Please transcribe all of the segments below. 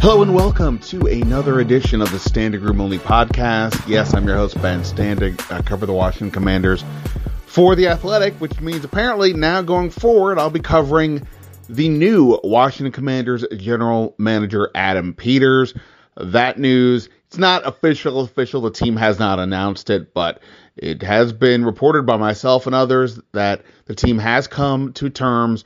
Hello and welcome to another edition of the Standig Room Only podcast. Yes, I'm your host, Ben Standig. I cover the Washington Commanders for The Athletic, which means apparently now going forward, I'll be covering the new Washington Commanders general manager, Adam Peters. That news, it's not official, official. The team has not announced it, but it has been reported by myself and others that the team has come to terms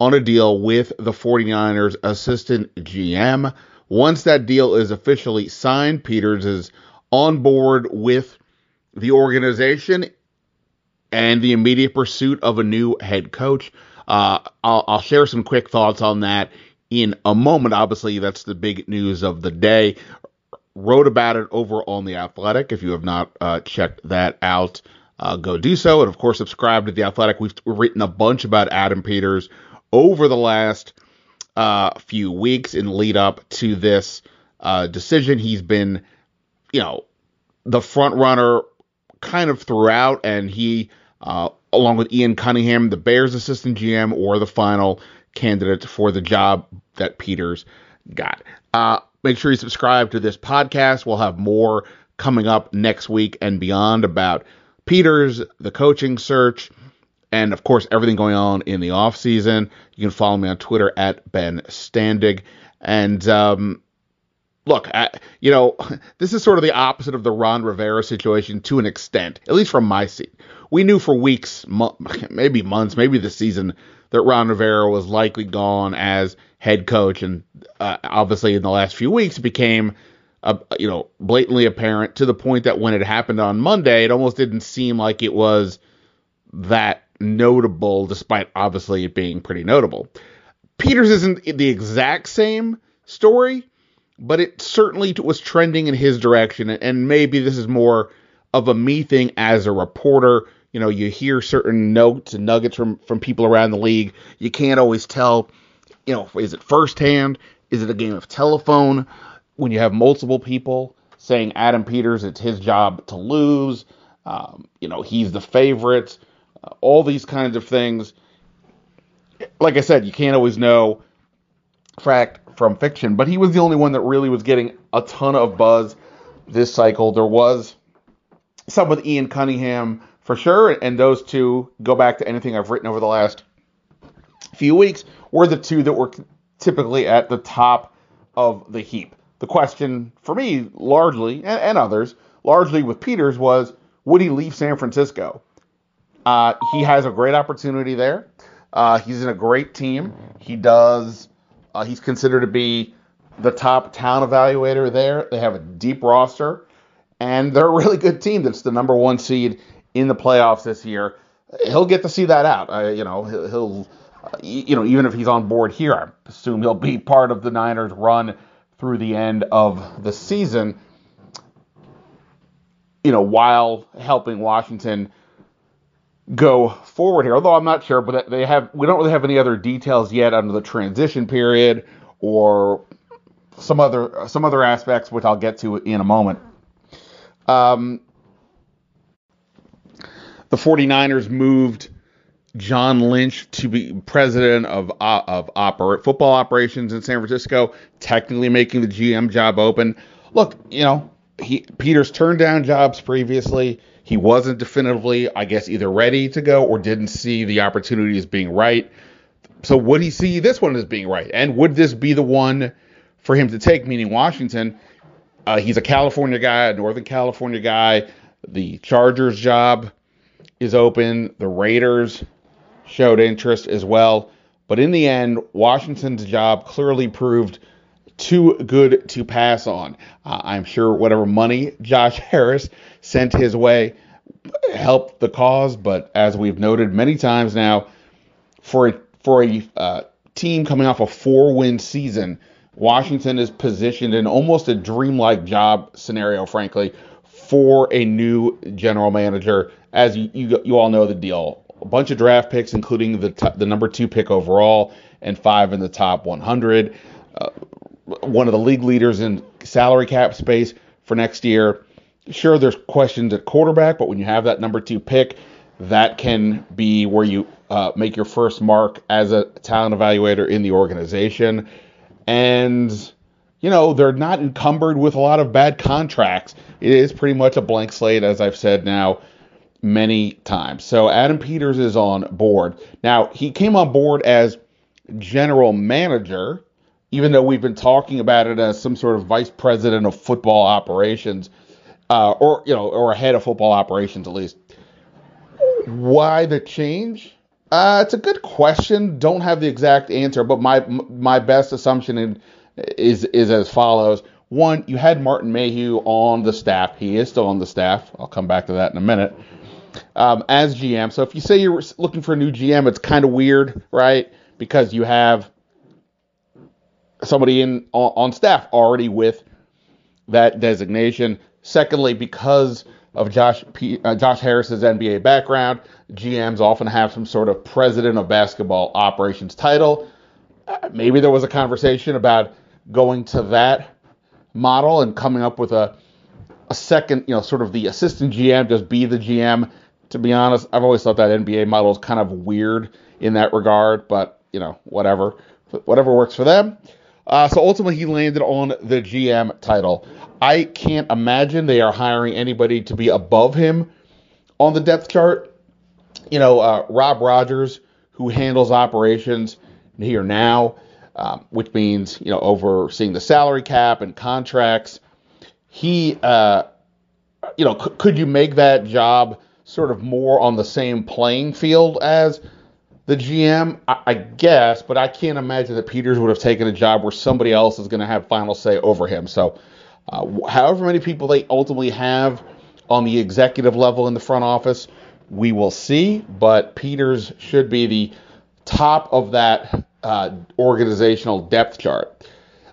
on a deal with the 49ers assistant GM. Once that deal is officially signed, Peters is on board with the organization and the immediate pursuit of a new head coach. Uh, I'll, I'll share some quick thoughts on that in a moment. Obviously, that's the big news of the day. Wrote about it over on The Athletic. If you have not uh, checked that out, uh, go do so. And of course, subscribe to The Athletic. We've written a bunch about Adam Peters over the last uh, few weeks in lead up to this uh, decision. He's been, you know, the front runner kind of throughout, and he, uh, along with Ian Cunningham, the Bears assistant GM, or the final candidate for the job that Peters got. Uh, make sure you subscribe to this podcast. We'll have more coming up next week and beyond about Peters, the coaching search and of course everything going on in the off season. You can follow me on Twitter at Ben Standig. And um, look, I, you know, this is sort of the opposite of the Ron Rivera situation to an extent, at least from my seat. We knew for weeks, mo- maybe months, maybe the season that Ron Rivera was likely gone as head coach, and uh, obviously in the last few weeks it became. Uh, you know, blatantly apparent to the point that when it happened on Monday, it almost didn't seem like it was that notable, despite obviously it being pretty notable. Peters isn't the exact same story, but it certainly was trending in his direction. And maybe this is more of a me thing as a reporter. You know, you hear certain notes and nuggets from from people around the league. You can't always tell. You know, is it firsthand? Is it a game of telephone? When you have multiple people saying Adam Peters, it's his job to lose. Um, you know, he's the favorite uh, all these kinds of things. Like I said, you can't always know fact from fiction, but he was the only one that really was getting a ton of buzz this cycle. There was some with Ian Cunningham for sure, and those two go back to anything I've written over the last few weeks were the two that were typically at the top of the heap. The question for me, largely, and, and others, largely with Peters, was would he leave San Francisco? Uh, he has a great opportunity there. Uh, he's in a great team. He does. Uh, he's considered to be the top town evaluator there. They have a deep roster, and they're a really good team. That's the number one seed in the playoffs this year. He'll get to see that out. Uh, you know, he'll, he'll uh, you know, even if he's on board here, I assume he'll be part of the Niners' run through the end of the season. You know, while helping Washington go forward here. Although I'm not sure, but they have we don't really have any other details yet under the transition period or some other some other aspects which I'll get to in a moment. Um, the 49ers moved John Lynch to be president of of opera, football operations in San Francisco, technically making the GM job open. Look, you know, he Peters turned down jobs previously he wasn't definitively, I guess, either ready to go or didn't see the opportunity as being right. So would he see this one as being right? And would this be the one for him to take, meaning Washington? Uh, he's a California guy, a Northern California guy. The Chargers job is open. The Raiders showed interest as well. But in the end, Washington's job clearly proved too good to pass on. Uh, I'm sure whatever money Josh Harris sent his way helped the cause, but as we've noted many times now, for a for a uh, team coming off a four-win season, Washington is positioned in almost a dreamlike job scenario, frankly, for a new general manager. As you you, you all know the deal, a bunch of draft picks, including the t- the number two pick overall and five in the top 100. Uh, one of the league leaders in salary cap space for next year. Sure, there's questions at quarterback, but when you have that number two pick, that can be where you uh, make your first mark as a talent evaluator in the organization. And you know, they're not encumbered with a lot of bad contracts. It is pretty much a blank slate, as I've said now many times. So Adam Peters is on board. Now, he came on board as general manager, even though we've been talking about it as some sort of vice president of football operations, uh, or, you know, or head of football operations at least. Why the change? Uh, it's a good question. Don't have the exact answer, but my my best assumption in, is is as follows. One, you had Martin Mayhew on the staff. He is still on the staff. I'll come back to that in a minute. Um, as GM. So if you say you're looking for a new GM, it's kind of weird, right? Because you have somebody in on, staff already with that designation. Secondly, because of Josh P, uh, Josh Harris's NBA background, GMs often have some sort of president of basketball operations title. Uh, maybe there was a conversation about going to that model and coming up with a a second, you know, sort of the assistant GM just be the GM. To be honest, I've always thought that NBA model is kind of weird in that regard, but you know, whatever, whatever works for them. Uh, so ultimately, he landed on the GM title. I can't imagine they are hiring anybody to be above him on the depth chart. You know, uh, Rob Rogers, who handles operations here now, um, which means you know overseeing the salary cap and contracts. He, uh, you know, c- could you make that job sort of more on the same playing field as the GM? I, I guess, but I can't imagine that Peters would have taken a job where somebody else is going to have final say over him. So uh, however many people they ultimately have on the executive level in the front office, we will see. But Peters should be the top of that uh, organizational depth chart.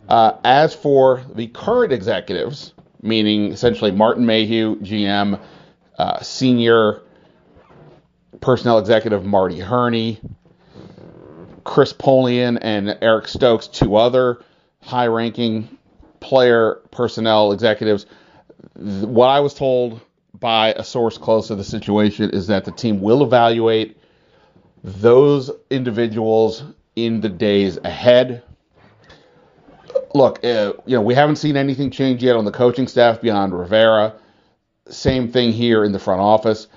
Uh, as for the current executives, meaning essentially Martin Mayhew, GM, uh, senior personnel executive Marty Hurney, Chris Polian, and Eric Stokes, two other high ranking player personnel executives. What I was told by a source close to the situation is that the team will evaluate those individuals in the days ahead. Look, uh, you know, we haven't seen anything change yet on the coaching staff beyond Rivera. Same thing here in the front office.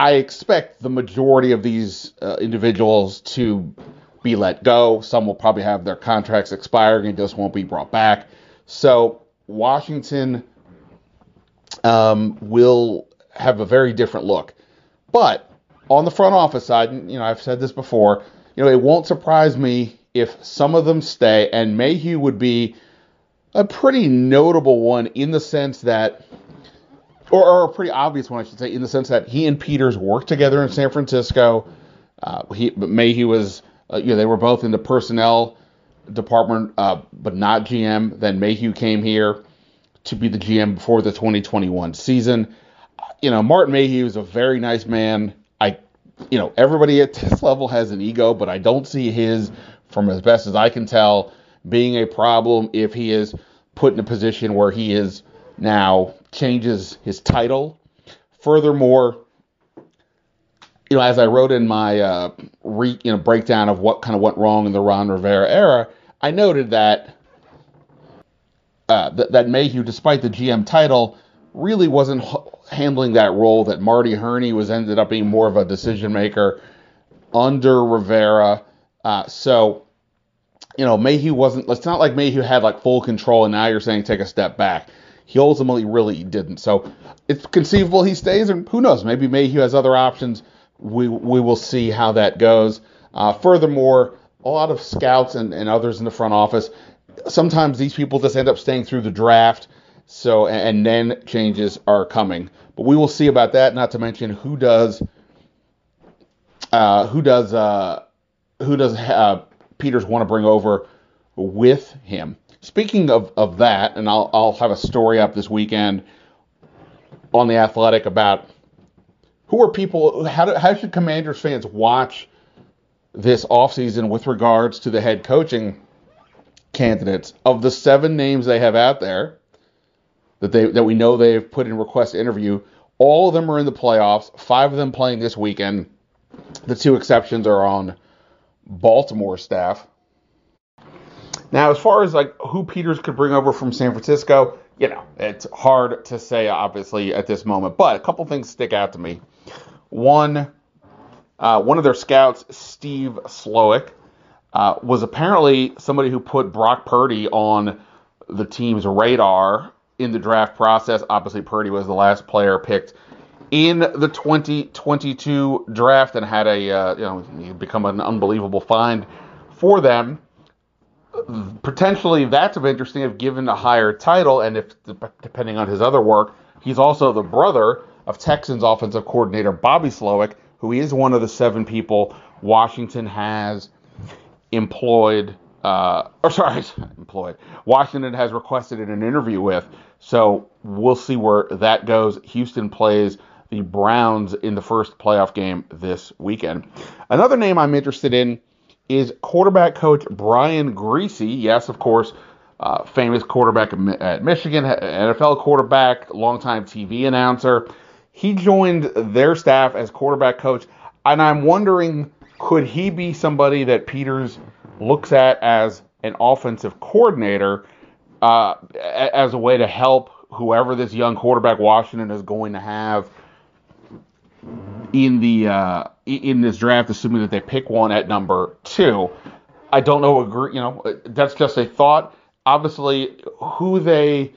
I expect the majority of these uh, individuals to be let go. Some will probably have their contracts expiring and just won't be brought back. So Washington um, will have a very different look. But on the front office side, you know, I've said this before, you know, it won't surprise me if some of them stay, and Mayhew would be a pretty notable one in the sense that, or, or a pretty obvious one, I should say, in the sense that he and Peters worked together in San Francisco. Uh, he, Mayhew was uh, you know, they were both in the personnel department, uh, but not GM. Then Mayhew came here to be the GM before the 2021 season. You know, Martin Mayhew is a very nice man. I, you know, everybody at this level has an ego, but I don't see his, from as best as I can tell, being a problem if he is put in a position where he is now changes his title. Furthermore, you know, as I wrote in my uh, re, you know breakdown of what kind of went wrong in the Ron Rivera era, I noted that uh, th- that Mayhew, despite the GM title, really wasn't h- handling that role. That Marty Hurney was ended up being more of a decision maker under Rivera. Uh, so, you know, Mayhew wasn't. It's not like Mayhew had like full control, and now you're saying take a step back. He ultimately really didn't. So it's conceivable he stays, and who knows? Maybe Mayhew has other options we we will see how that goes. Uh, furthermore, a lot of scouts and, and others in the front office, sometimes these people just end up staying through the draft. So and then changes are coming, but we will see about that. Not to mention who does, uh, who does, uh, who does uh, Peters want to bring over with him. Speaking of, of that, and I'll I'll have a story up this weekend on the Athletic about who are people? How, do, how should Commanders fans watch this offseason with regards to the head coaching candidates? Of the seven names they have out there that they that we know they've put in request interview, all of them are in the playoffs. Five of them playing this weekend. The two exceptions are on Baltimore staff. Now, as far as like who Peters could bring over from San Francisco, you know, it's hard to say obviously at this moment. But a couple things stick out to me. One, uh, one of their scouts, Steve Slowik, uh, was apparently somebody who put Brock Purdy on the team's radar in the draft process. Obviously, Purdy was the last player picked in the 2022 draft and had a uh, you know become an unbelievable find for them. Potentially, that's of interesting if given a higher title, and if depending on his other work, he's also the brother of Texans offensive coordinator Bobby Slowik, who is one of the seven people Washington has employed. Uh, or sorry, employed. Washington has requested an interview with. So we'll see where that goes. Houston plays the Browns in the first playoff game this weekend. Another name I'm interested in is quarterback coach Brian Griese. Yes, of course, uh, famous quarterback at Michigan, NFL quarterback, longtime TV announcer. He joined their staff as quarterback coach, and I'm wondering could he be somebody that Peters looks at as an offensive coordinator uh, as a way to help whoever this young quarterback Washington is going to have in the uh, in this draft, assuming that they pick one at number two. I don't know. Agree, you know, that's just a thought. Obviously, who they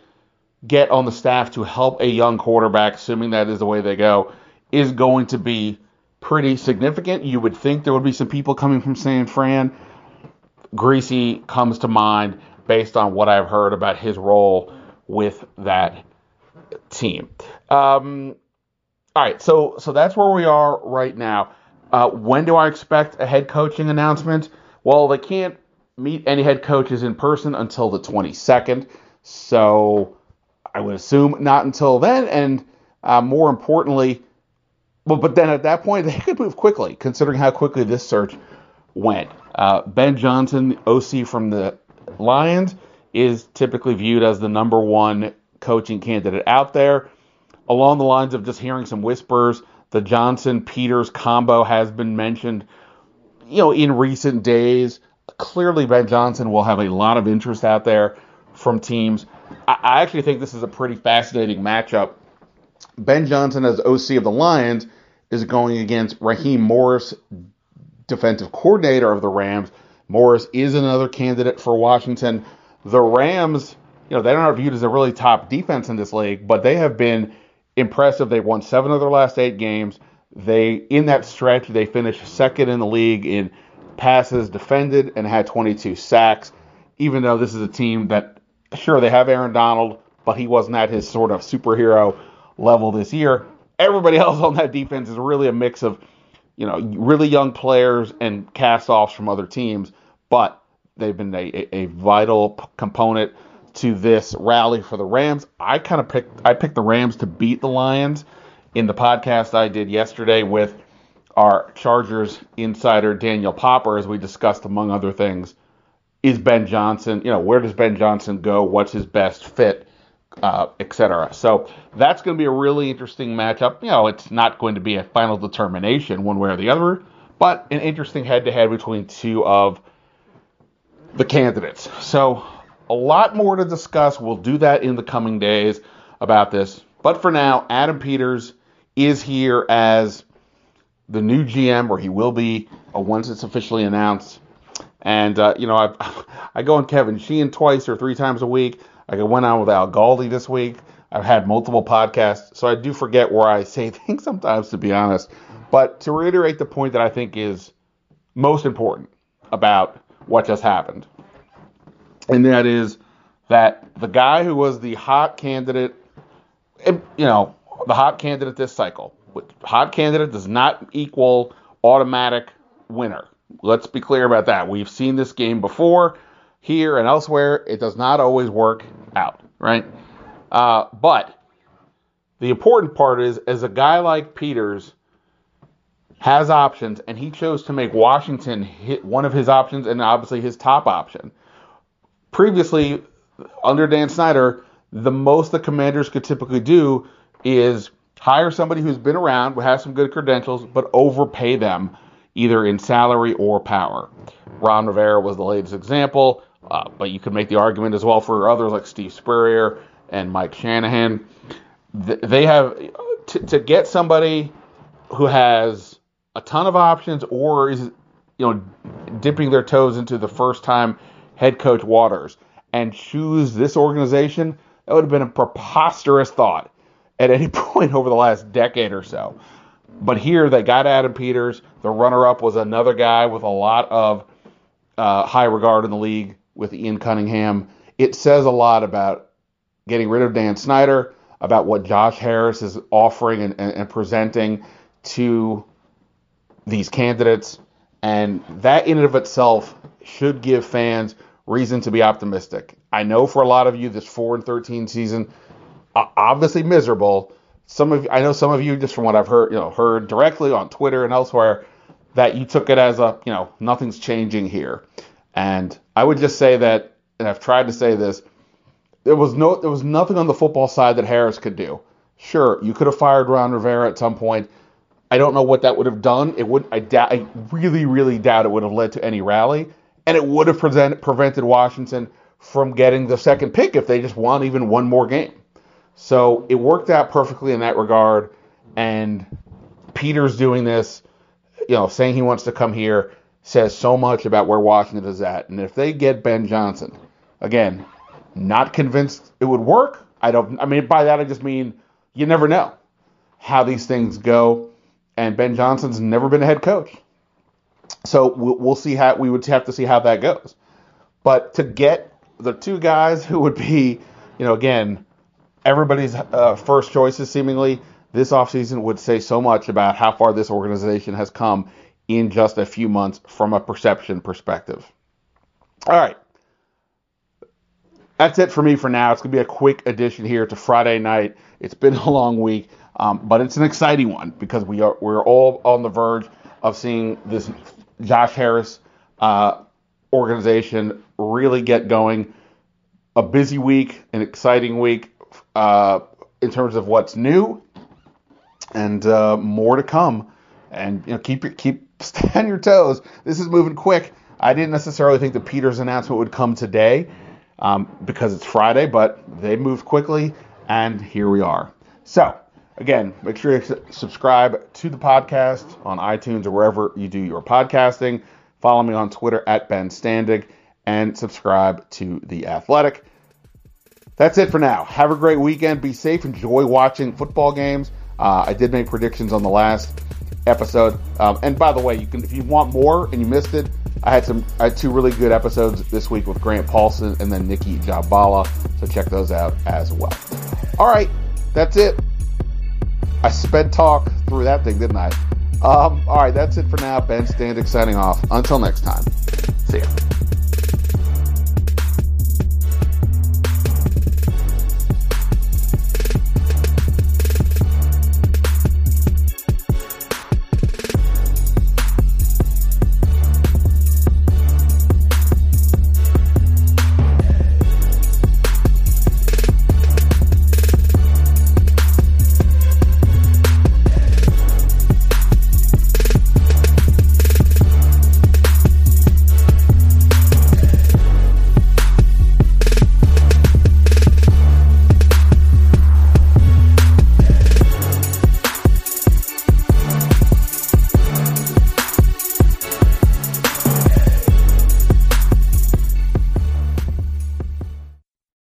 get on the staff to help a young quarterback, assuming that is the way they go, is going to be pretty significant. You would think there would be some people coming from San Fran. Griese comes to mind based on what I've heard about his role with that team. Um, all right, so so that's where we are right now. Uh, when do I expect a head coaching announcement? Well, they can't meet any head coaches in person until the 22nd, so I would assume not until then. And uh, more importantly, well, but then at that point they could move quickly, considering how quickly this search went. Uh, ben Johnson, OC from the Lions, is typically viewed as the number one coaching candidate out there along the lines of just hearing some whispers. The Johnson Peters combo has been mentioned, you know, in recent days. Clearly, Ben Johnson will have a lot of interest out there from teams. I, actually think this is a pretty fascinating matchup. Ben Johnson, as OC of the Lions, is going against Raheem Morris, defensive coordinator of the Rams. Morris is another candidate for Washington. The Rams, you know, they're not viewed as a really top defense in this league, but they have been impressive. They've won seven of their last eight games. They in that stretch they finished second in the league in passes defended and had 22 sacks. Even though this is a team that sure they have Aaron Donald, but he wasn't at his sort of superhero level this year. Everybody else on that defense is really a mix of you know really young players and cast-offs from other teams, but they've been a, a vital component to this rally for the Rams. I kind of picked I picked the Rams to beat the Lions in the podcast I did yesterday with our Chargers insider Daniel Popper as we discussed among other things is Ben Johnson, you know, where does Ben Johnson go? What's his best fit? Uh, etc. So that's going to be a really interesting matchup. You know, it's not going to be a final determination one way or the other, but an interesting head to head between two of the candidates. So a lot more to discuss. We'll do that in the coming days about this. But for now, Adam Peters is here as the new GM, or he will be uh, once it's officially announced. And uh, you know, I I go on Kevin Sheehan twice or three times a week. I went on with Al Galdi this week. I've had multiple podcasts, so I do forget where I say things sometimes, to be honest. But to reiterate the point that I think is most important about what just happened, and that is that the guy who was the hot candidate, you know, the hot candidate this cycle, hot candidate does not equal automatic winner. Let's be clear about that. We've seen this game before here and elsewhere. It does not always work out, right? Uh, but the important part is, as a guy like Peters has options, and he chose to make Washington hit one of his options, and obviously his top option previously, under Dan Snyder, the most the commanders could typically do is hire somebody who's been around, has some good credentials, but overpay them either in salary or power. Ron Rivera was the latest example, uh, but you could make the argument as well for others like Steve Spurrier and Mike Shanahan. They have to, to get somebody who has a ton of options or is you know dipping their toes into the first time head coach waters and choose this organization. That would have been a preposterous thought at any point over the last decade or so. But here they got Adam Peters. The runner up was another guy with a lot of uh, high regard in the league with Ian Cunningham. It says a lot about getting rid of Dan Snyder, about what Josh Harris is offering and, and, and presenting to these candidates. And that in and of itself should give fans reason to be optimistic. I know for a lot of you, this 4 and 13 season, obviously miserable. Some of I know some of you, just from what I've heard, you know, heard directly on Twitter and elsewhere, that you took it as a, you know, nothing's changing here. And I would just say that, and I've tried to say this, there was no, there was nothing on the football side that Harris could do. Sure, you could have fired Ron Rivera at some point. I don't know what that would have done. It would, I I really, really doubt it would have led to any rally, and it would have prevented Washington from getting the second pick if they just won even one more game. So it worked out perfectly in that regard. And Peters doing this, you know, saying he wants to come here says so much about where Washington is at. And if they get Ben Johnson, again, not convinced it would work. I don't. I mean, by that I just mean you never know how these things go. And Ben Johnson's never been a head coach, so we'll, see how we would have to see how that goes. But to get the two guys who would be, you know, again, everybody's uh, first choices seemingly this offseason would say so much about how far this organization has come in just a few months from a perception perspective. All right. That's it for me for now. It's going to be a quick addition here to Friday night. It's been a long week, um, but it's an exciting one because we are we're all on the verge of seeing this Josh Harris uh, organization really get going. A busy week, an exciting week uh, in terms of what's new, and uh, more to come. And you know, keep your keep stay on your toes. This is moving quick. I didn't necessarily think the Peters announcement would come today um, because it's Friday, but they moved quickly, and here we are. So again, make sure you subscribe to the podcast on iTunes or wherever you do your podcasting. Follow me on Twitter at Ben Standig and subscribe to The Athletic. That's it for now. Have a great weekend. Be safe. Enjoy watching football games. Uh, I did make predictions on the last episode. Um, and by the way, you can if you want more and you missed it, I had some I had two really good episodes this week with Grant Paulson and then Nikki Jabala. So check those out as well. All right, that's it. I sped talk through that thing, didn't I? Um, all right, that's it for now. Ben Standig signing off. Until next time. See ya.